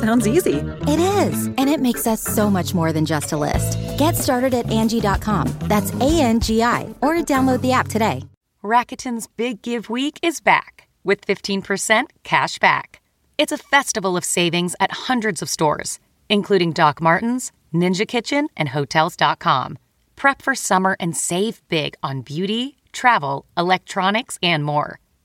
Sounds easy. It is, and it makes us so much more than just a list. Get started at Angi.com. That's A N G I, or download the app today. Rakuten's Big Give Week is back with 15% cash back. It's a festival of savings at hundreds of stores, including Doc Martens, Ninja Kitchen, and Hotels.com. Prep for summer and save big on beauty, travel, electronics, and more.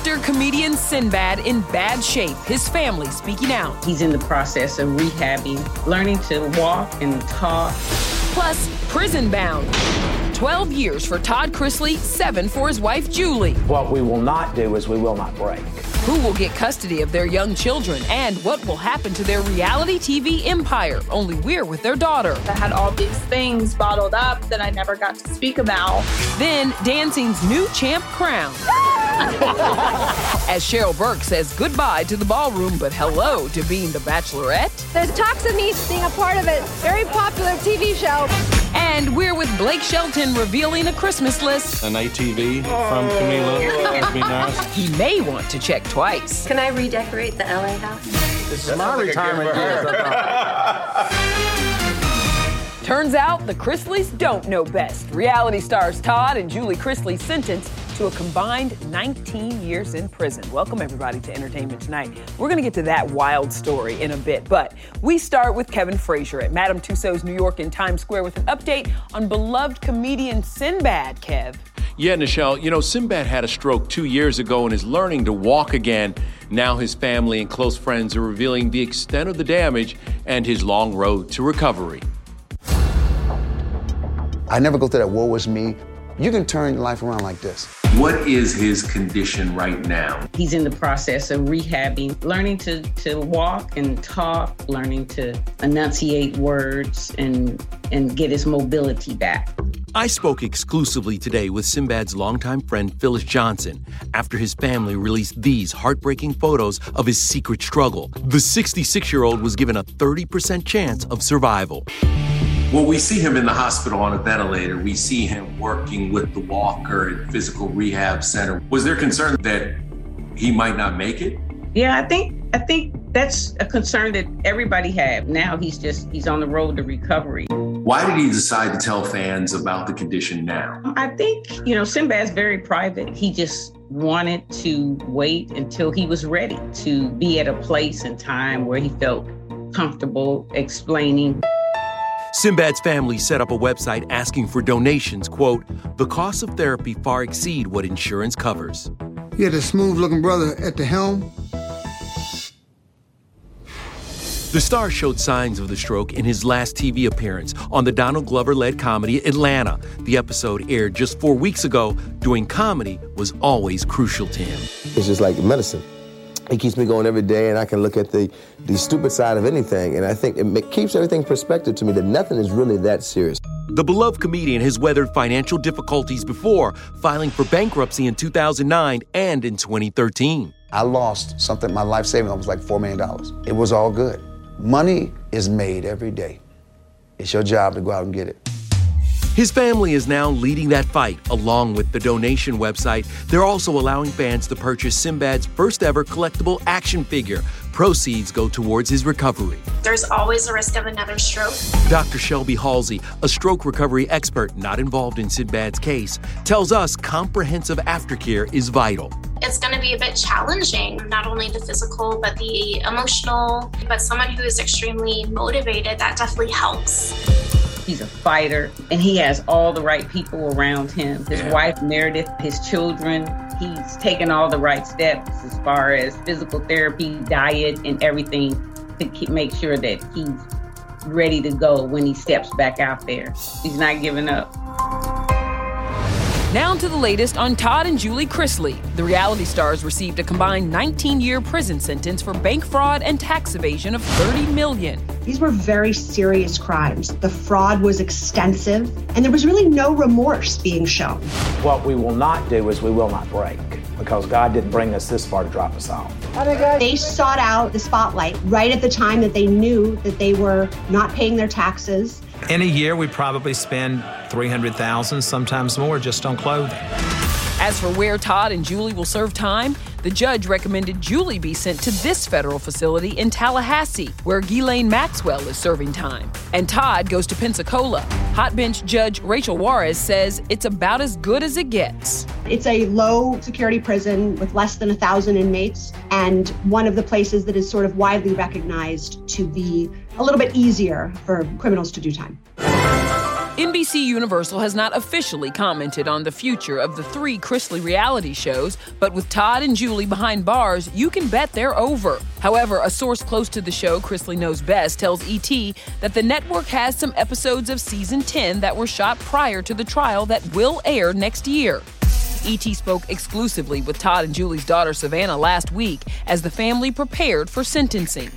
Actor comedian Sinbad in bad shape, his family speaking out. He's in the process of rehabbing, learning to walk and talk. Plus, prison bound. 12 years for Todd Chrisley, seven for his wife Julie. What we will not do is we will not break. Who will get custody of their young children and what will happen to their reality TV empire? Only we're with their daughter. I had all these things bottled up that I never got to speak about. Then dancing's new champ crown. As Cheryl Burke says goodbye to the ballroom, but hello to being the bachelorette. There's talks of me being a part of it. Very popular TV show. And we're with Blake Shelton revealing a Christmas list. An ATV from Camila. That'd be nice. He may want to check twice. Can I redecorate the LA house? This is my retirement gift. Turns out the Chrisleys don't know best. Reality stars Todd and Julie Chrisley sentenced to a combined 19 years in prison. Welcome, everybody, to Entertainment Tonight. We're going to get to that wild story in a bit, but we start with Kevin Frazier at Madame Tussauds New York in Times Square with an update on beloved comedian Sinbad, Kev. Yeah, Nichelle, you know, Sinbad had a stroke two years ago and is learning to walk again. Now his family and close friends are revealing the extent of the damage and his long road to recovery. I never go through that woe was me. You can turn your life around like this. What is his condition right now? He's in the process of rehabbing, learning to, to walk and talk, learning to enunciate words and and get his mobility back. I spoke exclusively today with Sinbad's longtime friend Phyllis Johnson after his family released these heartbreaking photos of his secret struggle. The 66 year old was given a 30% chance of survival. Well, we see him in the hospital on a ventilator. We see him working with the walker at physical rehab center. Was there concern that he might not make it? Yeah, I think I think that's a concern that everybody had. Now he's just he's on the road to recovery. Why did he decide to tell fans about the condition now? I think, you know, Sinbad's very private. He just wanted to wait until he was ready to be at a place and time where he felt comfortable explaining. Sinbad's family set up a website asking for donations. Quote, the costs of therapy far exceed what insurance covers. He had a smooth looking brother at the helm. The star showed signs of the stroke in his last TV appearance on the Donald Glover led comedy Atlanta. The episode aired just four weeks ago. Doing comedy was always crucial to him. It's just like medicine. It keeps me going every day, and I can look at the, the stupid side of anything. And I think it keeps everything perspective to me that nothing is really that serious. The beloved comedian has weathered financial difficulties before, filing for bankruptcy in 2009 and in 2013. I lost something, my life savings was like $4 million. It was all good. Money is made every day. It's your job to go out and get it. His family is now leading that fight along with the donation website. They're also allowing fans to purchase Sinbad's first ever collectible action figure. Proceeds go towards his recovery. There's always a risk of another stroke. Dr. Shelby Halsey, a stroke recovery expert not involved in Sinbad's case, tells us comprehensive aftercare is vital. It's going to be a bit challenging, not only the physical, but the emotional. But someone who is extremely motivated, that definitely helps. He's a fighter and he has all the right people around him. His yeah. wife, Meredith, his children. He's taken all the right steps as far as physical therapy, diet, and everything to keep, make sure that he's ready to go when he steps back out there. He's not giving up. Now to the latest on Todd and Julie Chrisley. The reality stars received a combined 19-year prison sentence for bank fraud and tax evasion of 30 million. These were very serious crimes. The fraud was extensive, and there was really no remorse being shown. What we will not do is we will not break because God didn't bring us this far to drop us off. They sought out the spotlight right at the time that they knew that they were not paying their taxes in a year, we probably spend 300,000, sometimes more, just on clothing. As for where Todd and Julie will serve time, the judge recommended Julie be sent to this federal facility in Tallahassee, where Ghislaine Maxwell is serving time. And Todd goes to Pensacola. Hot bench judge Rachel Juarez says it's about as good as it gets. It's a low security prison with less than a thousand inmates, and one of the places that is sort of widely recognized to be a little bit easier for criminals to do time. NBC Universal has not officially commented on the future of the three Chrisley reality shows, but with Todd and Julie behind bars, you can bet they're over. However, a source close to the show, Chrisley Knows Best, tells ET that the network has some episodes of season 10 that were shot prior to the trial that will air next year. ET spoke exclusively with Todd and Julie's daughter Savannah last week as the family prepared for sentencing.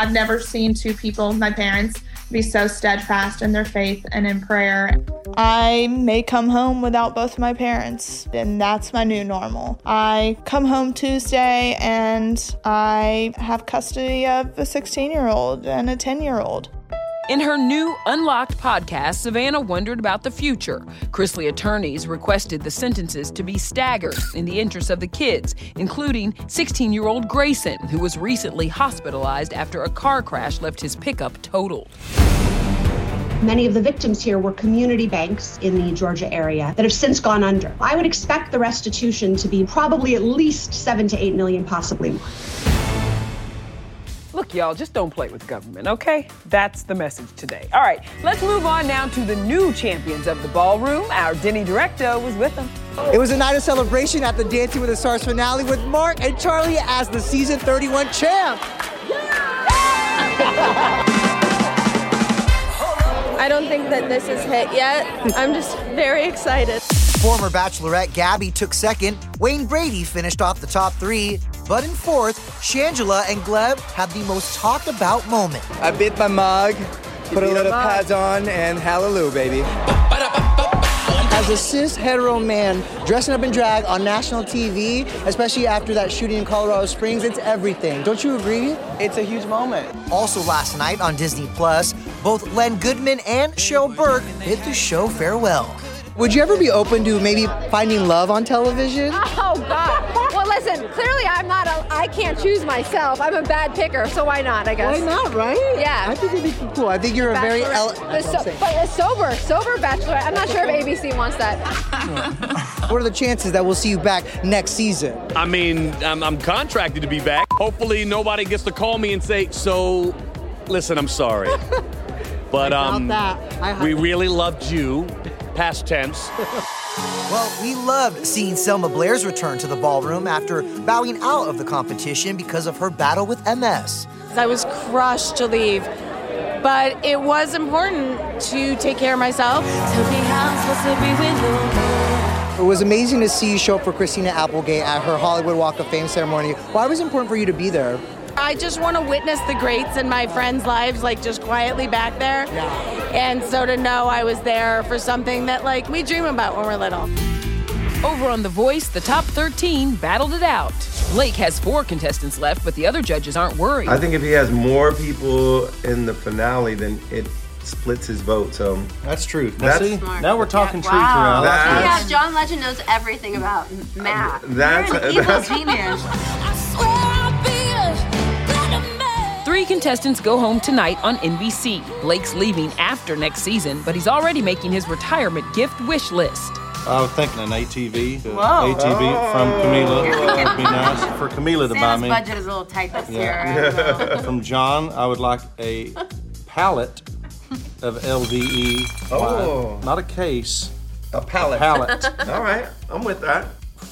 I've never seen two people, my parents, be so steadfast in their faith and in prayer. I may come home without both of my parents, and that's my new normal. I come home Tuesday and I have custody of a 16 year old and a 10 year old. In her new Unlocked podcast, Savannah wondered about the future. Chrisley attorneys requested the sentences to be staggered in the interest of the kids, including 16 year old Grayson, who was recently hospitalized after a car crash left his pickup totaled. Many of the victims here were community banks in the Georgia area that have since gone under. I would expect the restitution to be probably at least seven to eight million, possibly more. Look, y'all, just don't play with government, okay? That's the message today. All right, let's move on now to the new champions of the ballroom. Our Denny Directo was with them. It was a night of celebration at the Dancing with the Stars finale with Mark and Charlie as the season 31 champ. I don't think that this is hit yet. I'm just very excited. Former Bachelorette Gabby took second. Wayne Brady finished off the top three. But in fourth, Shangela and Gleb had the most talked about moment. I bit my mug, put a little pads on, and hallelujah, baby. As a cis hetero man dressing up in drag on national TV, especially after that shooting in Colorado Springs, it's everything. Don't you agree? It's a huge moment. Also last night on Disney Plus, both Len Goodman and Cheryl Burke bid the show farewell. Would you ever be open to maybe finding love on television? Oh God. Well, listen. Clearly, I'm not. A, I can't choose myself. I'm a bad picker, so why not? I guess. Why not? Right? Yeah. I think it'd be cool. I think you're a very. El- so, but a sober, sober bachelor. I'm not sure if ABC wants that. what are the chances that we'll see you back next season? I mean, I'm, I'm contracted to be back. Hopefully, nobody gets to call me and say, "So, listen, I'm sorry." But um, we really loved you past tense. well, we loved seeing Selma Blair's return to the ballroom after bowing out of the competition because of her battle with MS. I was crushed to leave, but it was important to take care of myself. It was amazing to see you show up for Christina Applegate at her Hollywood Walk of Fame ceremony. Why was it important for you to be there? I just want to witness the greats in my friends' lives, like just quietly back there. Yeah. And so to know I was there for something that like we dream about when we're little. Over on The Voice, the top 13 battled it out. Blake has four contestants left, but the other judges aren't worried. I think if he has more people in the finale, then it splits his vote. So that's true. That's see, now we're talking truth Wow. around. Yeah, John Legend knows everything about math. That's- You're an evil that's- genius. Three contestants go home tonight on NBC. Blake's leaving after next season, but he's already making his retirement gift wish list. I was thinking an ATV. uh, Whoa. ATV from Camila. That'd be nice for Camila to buy Santa's me. budget is a little tight this year. I don't know. Yeah. from John, I would like a pallet of LVE. Oh. wine. Not a case. A pallet. pallet. All right, I'm with that.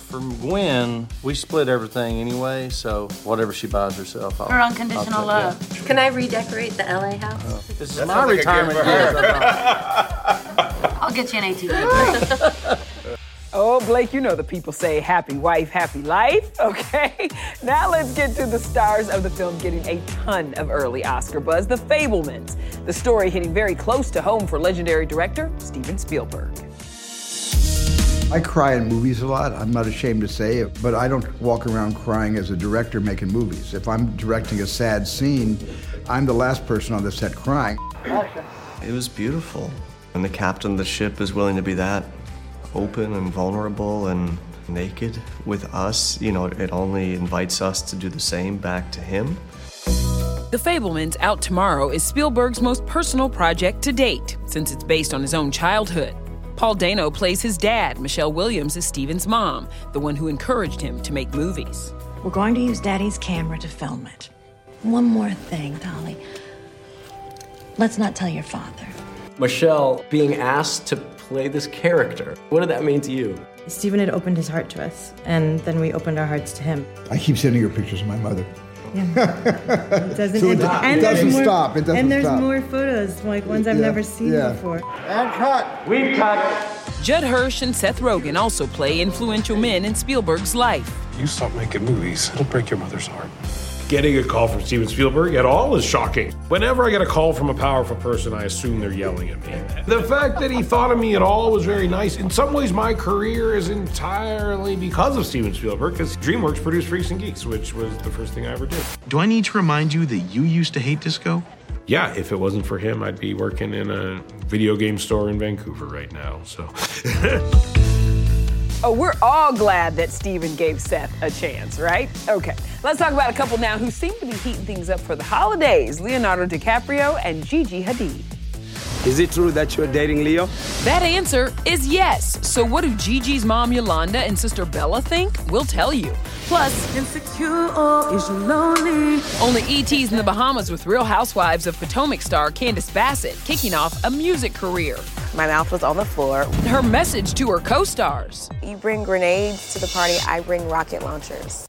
From Gwen, we split everything anyway, so whatever she buys herself, I'll, Her unconditional I'll take love. Can I redecorate the LA house? it. This is my sounds like a retirement gift. I'll get you an ATV. Oh, Blake, you know the people say happy wife, happy life, okay? Now let's get to the stars of the film getting a ton of early Oscar buzz The Fabelmans. The story hitting very close to home for legendary director Steven Spielberg. I cry in movies a lot. I'm not ashamed to say it, but I don't walk around crying as a director making movies. If I'm directing a sad scene, I'm the last person on the set crying. It was beautiful. And the captain of the ship is willing to be that open and vulnerable and naked with us. You know, it only invites us to do the same back to him. The Fabelmans Out Tomorrow is Spielberg's most personal project to date, since it's based on his own childhood. Paul Dano plays his dad, Michelle Williams is Steven's mom, the one who encouraged him to make movies. We're going to use Daddy's camera to film it. One more thing, Dolly. Let's not tell your father. Michelle being asked to play this character. What did that mean to you? Steven had opened his heart to us, and then we opened our hearts to him. I keep sending her pictures of my mother. It doesn't, So it and, and it doesn't more, stop. It doesn't and there's stop. more photos, like ones I've Yeah, never seen yeah. before. And cut. We've cut. Judd Hirsch and Seth Rogen also play influential men in Spielberg's life. You stop making movies, it'll break your mother's heart. Getting a call from Steven Spielberg at all is shocking. Whenever I get a call from a powerful person, I assume they're yelling at me. The fact that he thought of me at all was very nice. In some ways, my career is entirely because of Steven Spielberg, because DreamWorks produced Freaks and Geeks, which was the first thing I ever did. Do I need to remind you that you used to hate disco? Yeah, if it wasn't for him, I'd be working in a video game store in Vancouver right now. So. Oh, we're all glad that Steven gave Seth a chance, right? Okay, let's talk about a couple now who seem to be heating things up for the holidays Leonardo DiCaprio and Gigi Hadid. Is it true that you're dating Leo? That answer is yes. So, what do Gigi's mom Yolanda and sister Bella think? We'll tell you. Plus, insecure or is you lonely? Only ET's in the Bahamas with Real Housewives of Potomac star Candiace Bassett kicking off a music career. My mouth was on the floor. Her message to her co stars. You bring grenades to the party, I bring rocket launchers.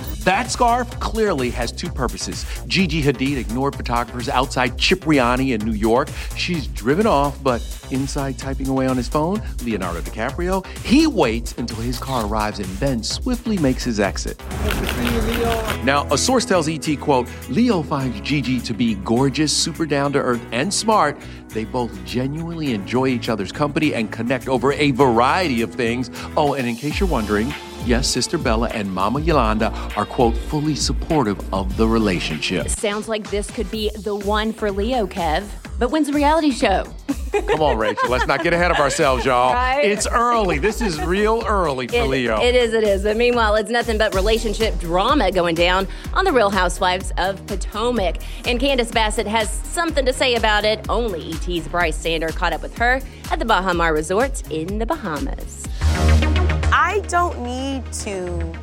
That scarf clearly has two purposes. Gigi Hadid ignored photographers outside Cipriani in New York. She's driven off, but inside typing away on his phone, Leonardo DiCaprio, he waits until his car arrives and then swiftly makes his exit. Now, a source tells ET, quote, Leo finds Gigi to be gorgeous, super down to earth, and smart. They both genuinely enjoy each other's company and connect over a variety of things. Oh, and in case you're wondering, yes, Sister Bella and Mama Yolanda are, quote, fully supportive of the relationship. Sounds like this could be the one for Leo, Kev. But when's the reality show? Come on, Rachel, let's not get ahead of ourselves, y'all. Right? It's early. This is real early for It- Leo. It is, it is. But meanwhile, it's nothing but relationship drama going down on The Real Housewives of Potomac. And Candiace Bassett has something to say about it. Only ET's Brice Sander caught up with her at the Baha Mar Resort in the Bahamas. I don't need to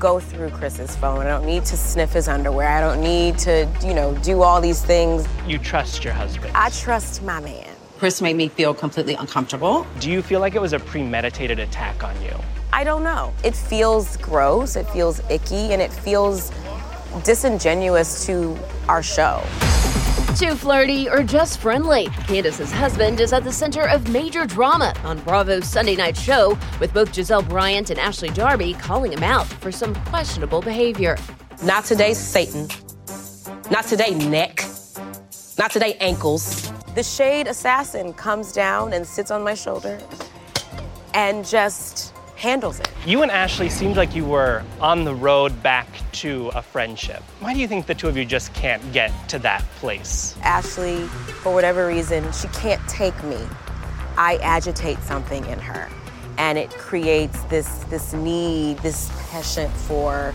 go through Chris's phone. I don't need to sniff his underwear. I don't need to, you know, do all these things. You trust your husband. I trust my man. Chris made me feel completely uncomfortable. Do you feel like it was a premeditated attack on you? I don't know. It feels gross, it feels icky, and it feels disingenuous to our show. Too flirty or just friendly? Candiace's husband is at the center of major drama on Bravo's Sunday night show, with both Gizelle Bryant and Ashley Darby calling him out for some questionable behavior. Not today, Satan. Not today, neck. Not today, ankles. The shade assassin comes down and sits on my shoulder and just handles it. You and Ashley seemed like you were on the road back to a friendship. Why do you think the two of you just can't get to that place? Ashley, for whatever reason, she can't take me. I agitate something in her, and it creates this this need, this passion for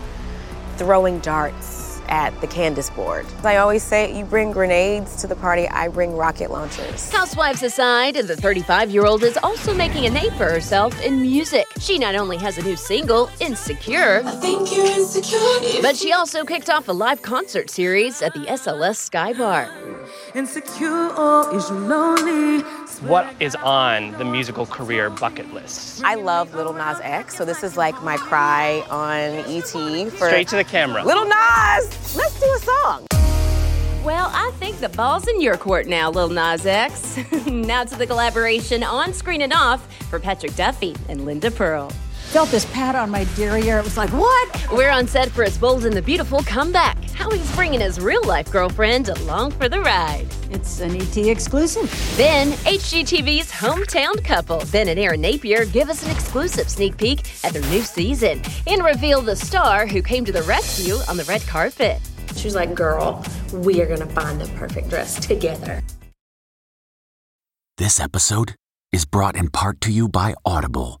throwing darts at the Candiace board. I always say, you bring grenades to the party, I bring rocket launchers. Housewives aside, the 35 year old is also making a name for herself in music. She not only has a new single, Insecure, but she also kicked off a live concert series at the SLS Sky Bar. Insecure, is you lonely? What is on the musical career bucket list? I love Little Nas X, so this is like my cry on ET for Straight to the camera. Little Nas. Let's do a song. Well, I think the ball's in your court now, Lil Nas X. now to the collaboration on screen and off for Patrick Duffy and Linda Purl. Felt this pat on my derriere. It was like, what? We're on set for his bold and the beautiful comeback. How he's bringing his real life girlfriend along for the ride. It's an ET exclusive. Then, HGTV's hometown couple, Ben and Erin Napier, give us an exclusive sneak peek at their new season and reveal the star who came to the rescue on the red carpet. She was like, girl, we are gonna find the perfect dress together. This episode is brought in part to you by Audible,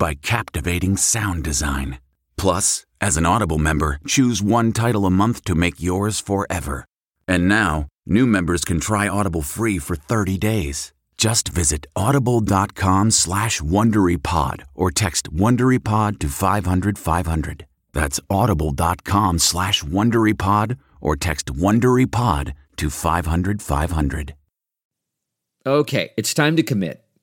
by captivating sound design. Plus, as an Audible member, choose one title a month to make yours forever. And now, new members can try Audible free for 30 days. Just visit audible.com slash WonderyPod or text WonderyPod to 500 500. That's audible.com slash WonderyPod or text WonderyPod to 500 500. Okay, it's time to commit.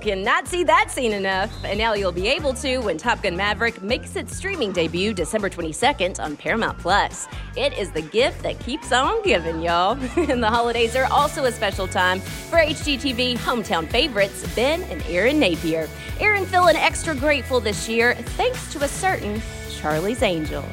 Cannot see that scene enough. And now you'll be able to when Top Gun Maverick makes its streaming debut December 22nd on Paramount Plus. It is the gift that keeps on giving, y'all. and the holidays are also a special time for HGTV hometown favorites Ben and Erin Napier. Erin feeling extra grateful this year thanks to a certain Charlie's Angel.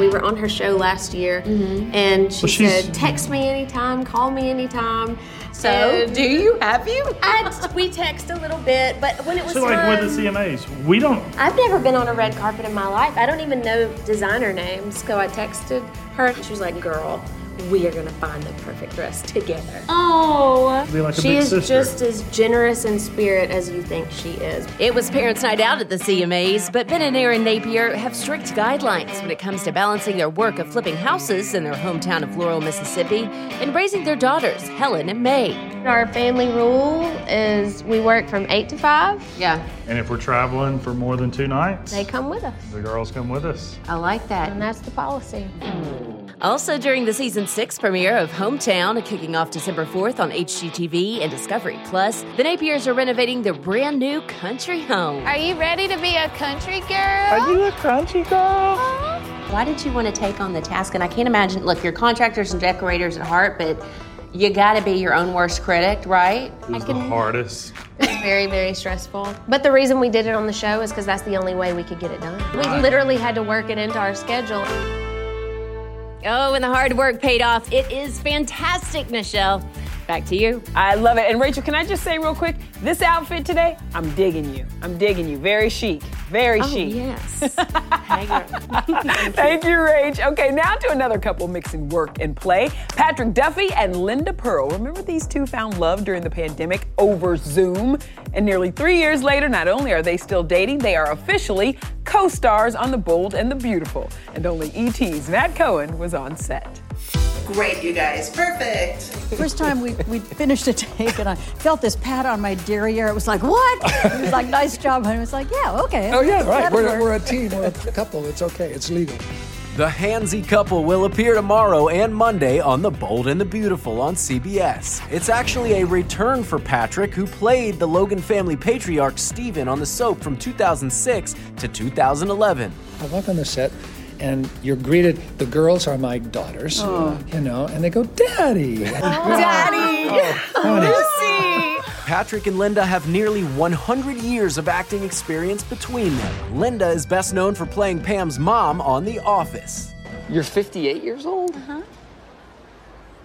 We were on her show last year, mm-hmm. and she Well, said, "Text me anytime, call me anytime." So, And do you? Have you? I, we text a little bit, but when it was So, like time, with the CMAs, we don't. I've never been on a red carpet in my life. I don't even know designer names. So I texted her. and She was like, "Girl, we are gonna find the perfect dress together." Oh, Be like she is sister. just as generous in spirit as you think she is. It was Parents' Night Out at the CMAs, but Ben and Erin Napier have strict guidelines when it comes to balancing their work of flipping houses in their hometown of Laurel, Mississippi, and raising their daughters, Helen and Mae. Our family rule is we work from eight to five. Yeah, And if we're traveling for more than two nights, they come with us. the girls come with us. I like that, and that's the policy. Mm. Also, during the season six premiere of Hometown, kicking off December 4th on HGTV and Discovery Plus, the Napiers are renovating their brand new country home. Are you ready to be a country girl? Are you a country girl? Why did you want to take on the task? And I can't imagine, look, you're contractors and decorators at heart, but You gotta be your own worst critic, right? Who's the hardest? It's very, very stressful. But the reason we did it on the show is because that's the only way we could get it done. We literally had to work it into our schedule. Oh, and the hard work paid off. It is fantastic, Nichelle. Back to you. I love it. And Rachel, can I just say real quick, this outfit today, I'm digging you. I'm digging you. Very chic. Very Oh, chic. yes. Thank you, Rach. Okay, now to another couple mixing work and play. Patrick Duffy and Linda Purl. Remember these two found love during the pandemic over Zoom? And nearly three years later, not only are they still dating, they are officially co stars on The Bold and the Beautiful. And only ET's Matt Cohen was on set. Great, you guys. Perfect. First time we, we finished a take and I felt this pat on my derriere. It was like, what? It was like, nice job. And it was like, yeah, okay. Oh, yeah, right. We're, we're a team, we're a couple. It's okay, it's legal. The handsy couple will appear tomorrow and Monday on The Bold and the Beautiful on CBS. It's actually a return for Patrick, who played the Logan family patriarch Stephen on the soap from 2006 to 2011. I walk on the set and you're greeted, the girls are my daughters, Oh. you know, and they go, Daddy. Daddy! honey. Patrick and Linda have nearly 100 years of acting experience between them. Linda is best known for playing Pam's mom on The Office. You're 58 years old? Uh-huh.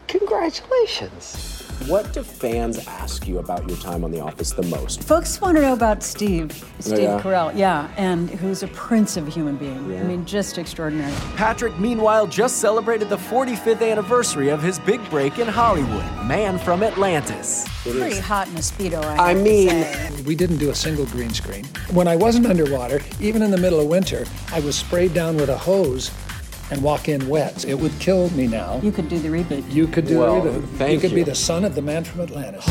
Congratulations. What do fans ask you about your time on The Office the most? Folks want to know about Steve, oh, Steve yeah? Carell, yeah, and who's a prince of a human being. I mean, just extraordinary. Patrick, meanwhile, just celebrated the 45th anniversary of his big break in Hollywood, Man from Atlantis. Pretty hot in a Speedo, I, I have to mean, say. we didn't do a single green screen. When I wasn't underwater, even in the middle of winter, I was sprayed down with a hose and walk in wet. It would kill me now. You could do the reboot. You could do Well, the reboot. thank you could be the son of the man from Atlantis.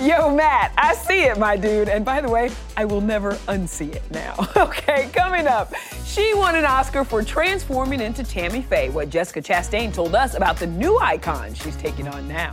Yo, Matt, I see it, my dude. And by the way, I will never unsee it now. Okay, coming up, she won an Oscar for transforming into Tammy Faye. What Jessica Chastain told us about the new icon she's taking on now.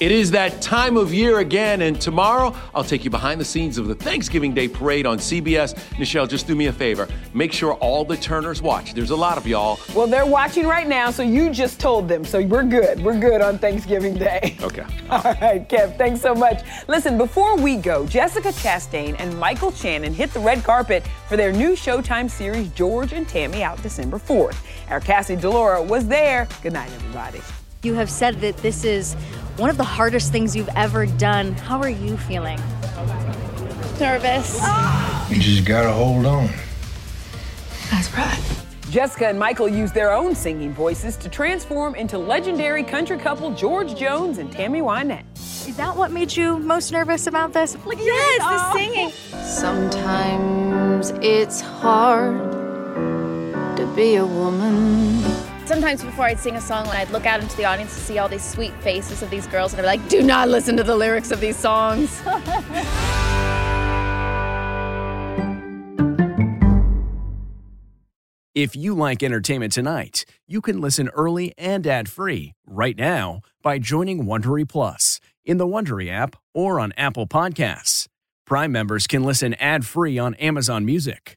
It is that time of year again, and tomorrow I'll take you behind the scenes of the Thanksgiving Day parade on CBS. Nichelle, just do me a favor. Make sure all the Turners watch. There's a lot of y'all. Well, they're watching right now, so you just told them. So we're good. We're good on Thanksgiving Day. Okay. All right, Kev, thanks so much. Listen, before we go, Jessica Chastain and Michael Shannon hit the red carpet for their new Showtime series, George and Tammy, out December 4th. Our Cassie DiLaura was there. Good night, everybody. You have said that this is one of the hardest things you've ever done. How are you feeling? Nervous. You just gotta hold on. That's right. Jessica and Michael used their own singing voices to transform into legendary country couple George Jones and Tammy Wynette. Is that what made you most nervous about this? Like, Yes, the singing. Sometimes it's hard to be a woman. Sometimes before I'd sing a song, I'd look out into the audience to see all these sweet faces of these girls, and I'd be like, do not listen to the lyrics of these songs. If you like entertainment tonight, you can listen early and ad-free right now by joining Wondery Plus in the Wondery app or on Apple Podcasts. Prime members can listen ad-free on Amazon Music.